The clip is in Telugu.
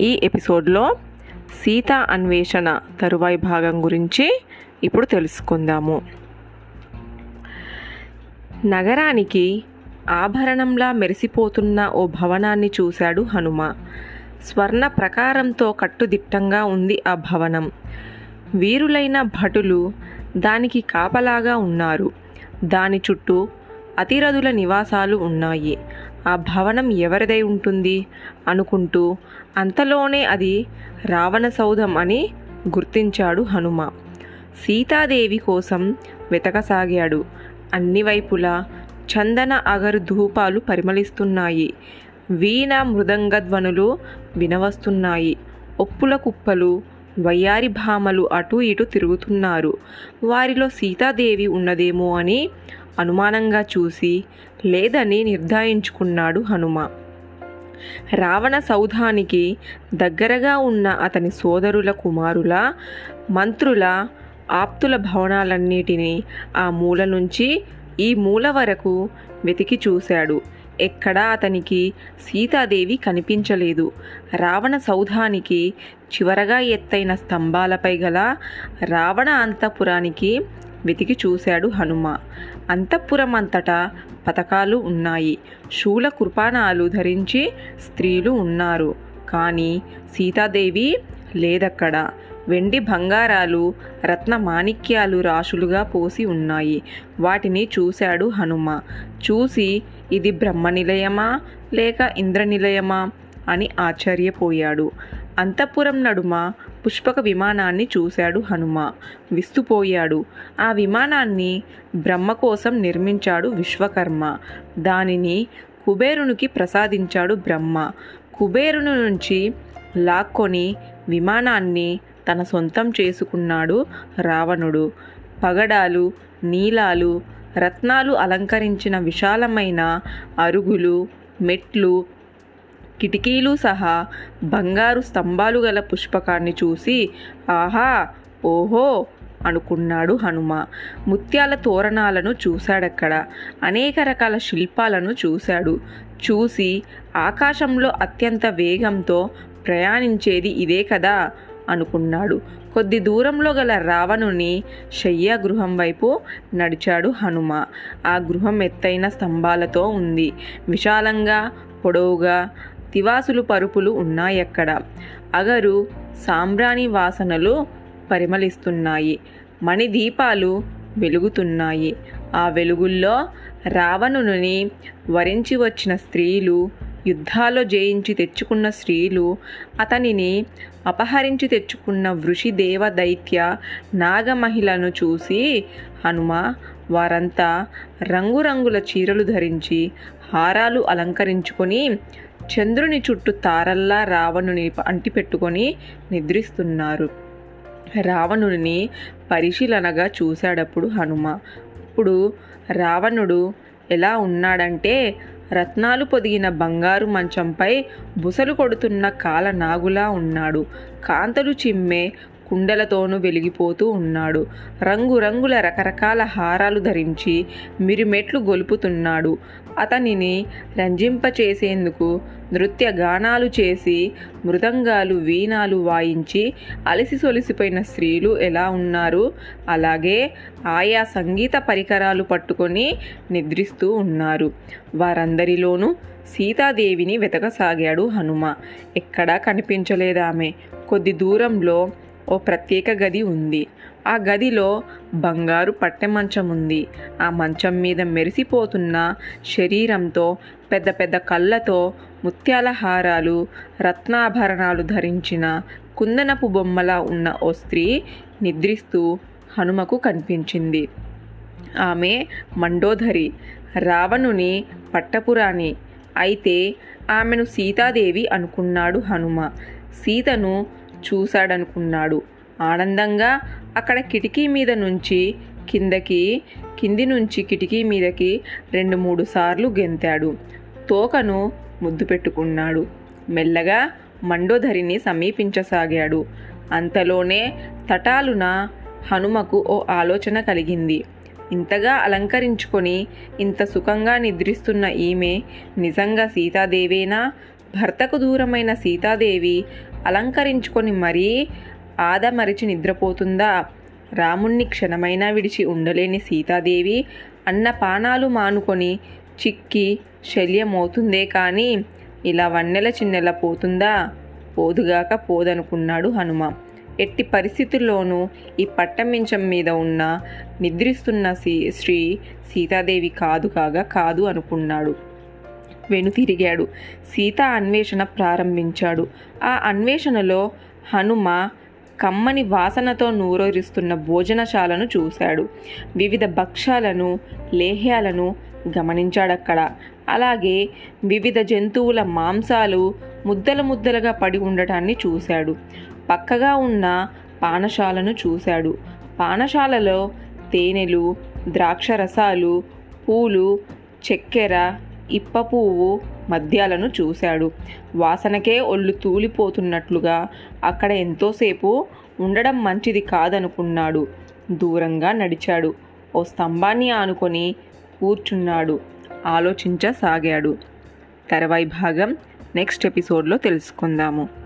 ఈ ఎపిసోడ్లో సీత అన్వేషణ తరువాయి భాగం గురించి ఇప్పుడు తెలుసుకుందాము. నగరానికి ఆభరణంలా మెరిసిపోతున్న ఓ భవనాన్ని చూశాడు హనుమ. స్వర్ణ ప్రకారంతో కట్టుదిట్టంగా ఉంది ఆ భవనం. వీరులైన భటులు దానికి కాపలాగా ఉన్నారు. దాని చుట్టూ అతిరథుల నివాసాలు ఉన్నాయి. ఆ భవనం ఎవరిదై ఉంటుంది? అనుకుంటూ అంతలోనే అది రావణ సౌధం అని గుర్తించాడు హనుమ. సీతాదేవి కోసం వెతకసాగాడు. అన్ని వైపులా చందన అగరు ధూపాలు పరిమళిస్తున్నాయి. వీణ మృదంగ ధ్వనులు వినవస్తున్నాయి. ఒప్పుల కుప్పలు వయ్యారి భామలు అటు ఇటు తిరుగుతున్నారు. వారిలో సీతాదేవి ఉన్నదేమో అని అనుమానంగా చూసి లేదని నిర్ధారించుకున్నాడు హనుమ. రావణ సౌధానికి దగ్గరగా ఉన్న అతని సోదరుల కుమారుల మంత్రుల ఆప్తుల భవనాలన్నిటినీ ఆ మూల నుంచి ఈ మూల వరకు వెతికి చూశాడు. ఎక్కడా అతనికి సీతాదేవి కనిపించలేదు. రావణ సౌధానికి చివరగా ఎత్తైన స్తంభాలపై గల రావణ అంతఃపురానికి వెతికి చూశాడు హనుమ. అంతఃపురం అంతటా పథకాలు ఉన్నాయి. శూల కృపాణాలు ధరించి స్త్రీలు ఉన్నారు. కానీ సీతాదేవి లేదక్కడ. వెండి బంగారాలు రత్న మాణిక్యాలు రాశులుగా పోసి ఉన్నాయి. వాటిని చూశాడు హనుమ. చూసి ఇది బ్రహ్మ నిలయమా లేక ఇంద్ర నిలయమా అని ఆశ్చర్యపోయాడు. అంతఃపురం నడుమ పుష్పక విమానాన్ని చూశాడు హనుమ. విస్తుపోయాడు. ఆ విమానాన్ని బ్రహ్మ కోసం నిర్మించాడు విశ్వకర్మ. దానిని కుబేరునికి ప్రసాదించాడు బ్రహ్మ. కుబేరుని నుంచి లాక్కొని విమానాన్ని తన సొంతం చేసుకున్నాడు రావణుడు. పగడాలు నీలాలు రత్నాలు అలంకరించిన విశాలమైన అరుగులు మెట్లు కిటికీలు సహా బంగారు స్తంభాలు గల పుష్పకాన్ని చూసి ఆహా ఓహో అనుకున్నాడు హనుమ. ముత్యాల తోరణాలను చూశాడక్కడ. అనేక రకాల శిల్పాలను చూశాడు. చూసి ఆకాశంలో అత్యంత వేగంతో ప్రయాణించేది ఇదే కదా అనుకున్నాడు. కొద్ది దూరంలో గల రావణుని శయ్య గృహం వైపు నడిచాడు హనుమ. ఆ గృహం ఎత్తైన స్తంభాలతో ఉంది. విశాలంగా పొడవుగా తివాసులు పరుపులు ఉన్నాయక్కడ. అగరు సాంబ్రాణి వాసనలు పరిమళిస్తున్నాయి. మణిదీపాలు వెలుగుతున్నాయి. ఆ వెలుగుల్లో రావణుని వరించి వచ్చిన స్త్రీలు యుద్ధాల్లో జయించి తెచ్చుకున్న స్త్రీలు అతనిని అపహరించి తెచ్చుకున్న వృషి దేవ దైత్య నాగమహిళను చూసి హనుమ వారంతా రంగురంగుల చీరలు ధరించి హారాలు అలంకరించుకొని చంద్రుని చుట్టూ తారల్లా రావణుని అంటిపెట్టుకొని నిద్రిస్తున్నారు. రావణుని పరిశీలనగా చూశాడప్పుడు హనుమ. ఇప్పుడు రావణుడు ఎలా ఉన్నాడంటే రత్నాలు పొదిగిన బంగారు మంచంపై బుసలు కొడుతున్న కాల నాగులా ఉన్నాడు. కాంతలు చిమ్మే కుండలతోనూ వెలిగిపోతూ ఉన్నాడు. రంగురంగుల రకరకాల హారాలు ధరించి మిరిమెట్లు గొలుపుతున్నాడు. అతనిని రంజింపచేసేందుకు నృత్య గానాలు చేసి మృదంగాలు వీణాలు వాయించి అలసి సొలిసిపోయిన స్త్రీలు ఎలా ఉన్నారు? అలాగే ఆయా సంగీత పరికరాలు పట్టుకొని నిద్రిస్తూ ఉన్నారు. వారందరిలోనూ సీతాదేవిని వెతకసాగాడు హనుమ. ఎక్కడా కనిపించలేదామె. కొద్ది దూరంలో ఓ ప్రత్యేక గది ఉంది. ఆ గదిలో బంగారు పట్టె మంచం ఉంది. ఆ మంచం మీద మెరిసిపోతున్న శరీరంతో పెద్ద పెద్ద కళ్ళతో ముత్యాల హారాలు రత్నాభరణాలు ధరించిన కుందనపు బొమ్మలా ఉన్న ఓ స్త్రీ నిద్రిస్తూ హనుమకు కనిపించింది. ఆమె మండోదరి రావణుని పట్టపురాణి. అయితే ఆమెను సీతాదేవి అనుకున్నాడు హనుమ. సీతను చూశాడనుకున్నాడు. ఆనందంగా అక్కడ కిటికీ మీద నుంచి కిందకి కింది నుంచి కిటికీ మీదకి రెండు మూడు సార్లు గెంతాడు. తోకను ముద్దు పెట్టుకున్నాడు. మెల్లగా మండోధరిని సమీపించసాగాడు. అంతలోనే తటాలున హనుమకు ఓ ఆలోచన కలిగింది. ఇంతగా అలంకరించుకొని ఇంత సుఖంగా నిద్రిస్తున్న ఈమె నిజంగా సీతాదేవేనా? భర్తకు దూరమైన సీతాదేవి అలంకరించుకొని మరీ ఆదమరిచి నిద్రపోతుందా? రాముణ్ణి క్షణమైనా విడిచి ఉండలేని సీతాదేవి అన్న పానాలు మానుకొని చిక్కి శల్యమవుతుందే కానీ ఇలా వన్నెల చిన్నెల పోతుందా? పోదుగాక పోదనుకున్నాడు హనుమ. ఎట్టి పరిస్థితుల్లోనూ ఈ పట్టమించం మీద ఉన్న నిద్రిస్తున్న శ్రీ శ్రీ సీతాదేవి కాదు కాగా కాదు అనుకున్నాడు. వెనుతిరిగాడు సీత అన్వేషణ ప్రారంభించాడు. ఆ అన్వేషణలో హనుమ కమ్మని వాసనతో నూరూరిస్తున్న భోజనశాలను చూశాడు. వివిధ భక్ష్యాలను లేహ్యాలను గమనించాడక్కడ. అలాగే వివిధ జంతువుల మాంసాలు ముద్దలు ముద్దలుగా పడి ఉండటాన్ని చూశాడు. పక్కగా ఉన్న పానశాలను చూశాడు. పానశాలలో తేనెలు ద్రాక్షరసాలు పూలు చక్కెర ఇప్ప పువ్వు మద్యాలను చూశాడు. వాసనకే ఒళ్ళు తూలిపోతున్నట్లుగా అక్కడ ఎంతోసేపు ఉండడం మంచిది కాదనుకున్నాడు. దూరంగా నడిచాడు. ఓ స్తంభాన్ని ఆనుకొని కూర్చున్నాడు. ఆలోచించసాగాడు. తర్వాయి భాగం. నెక్స్ట్ ఎపిసోడ్లో తెలుసుకుందాము.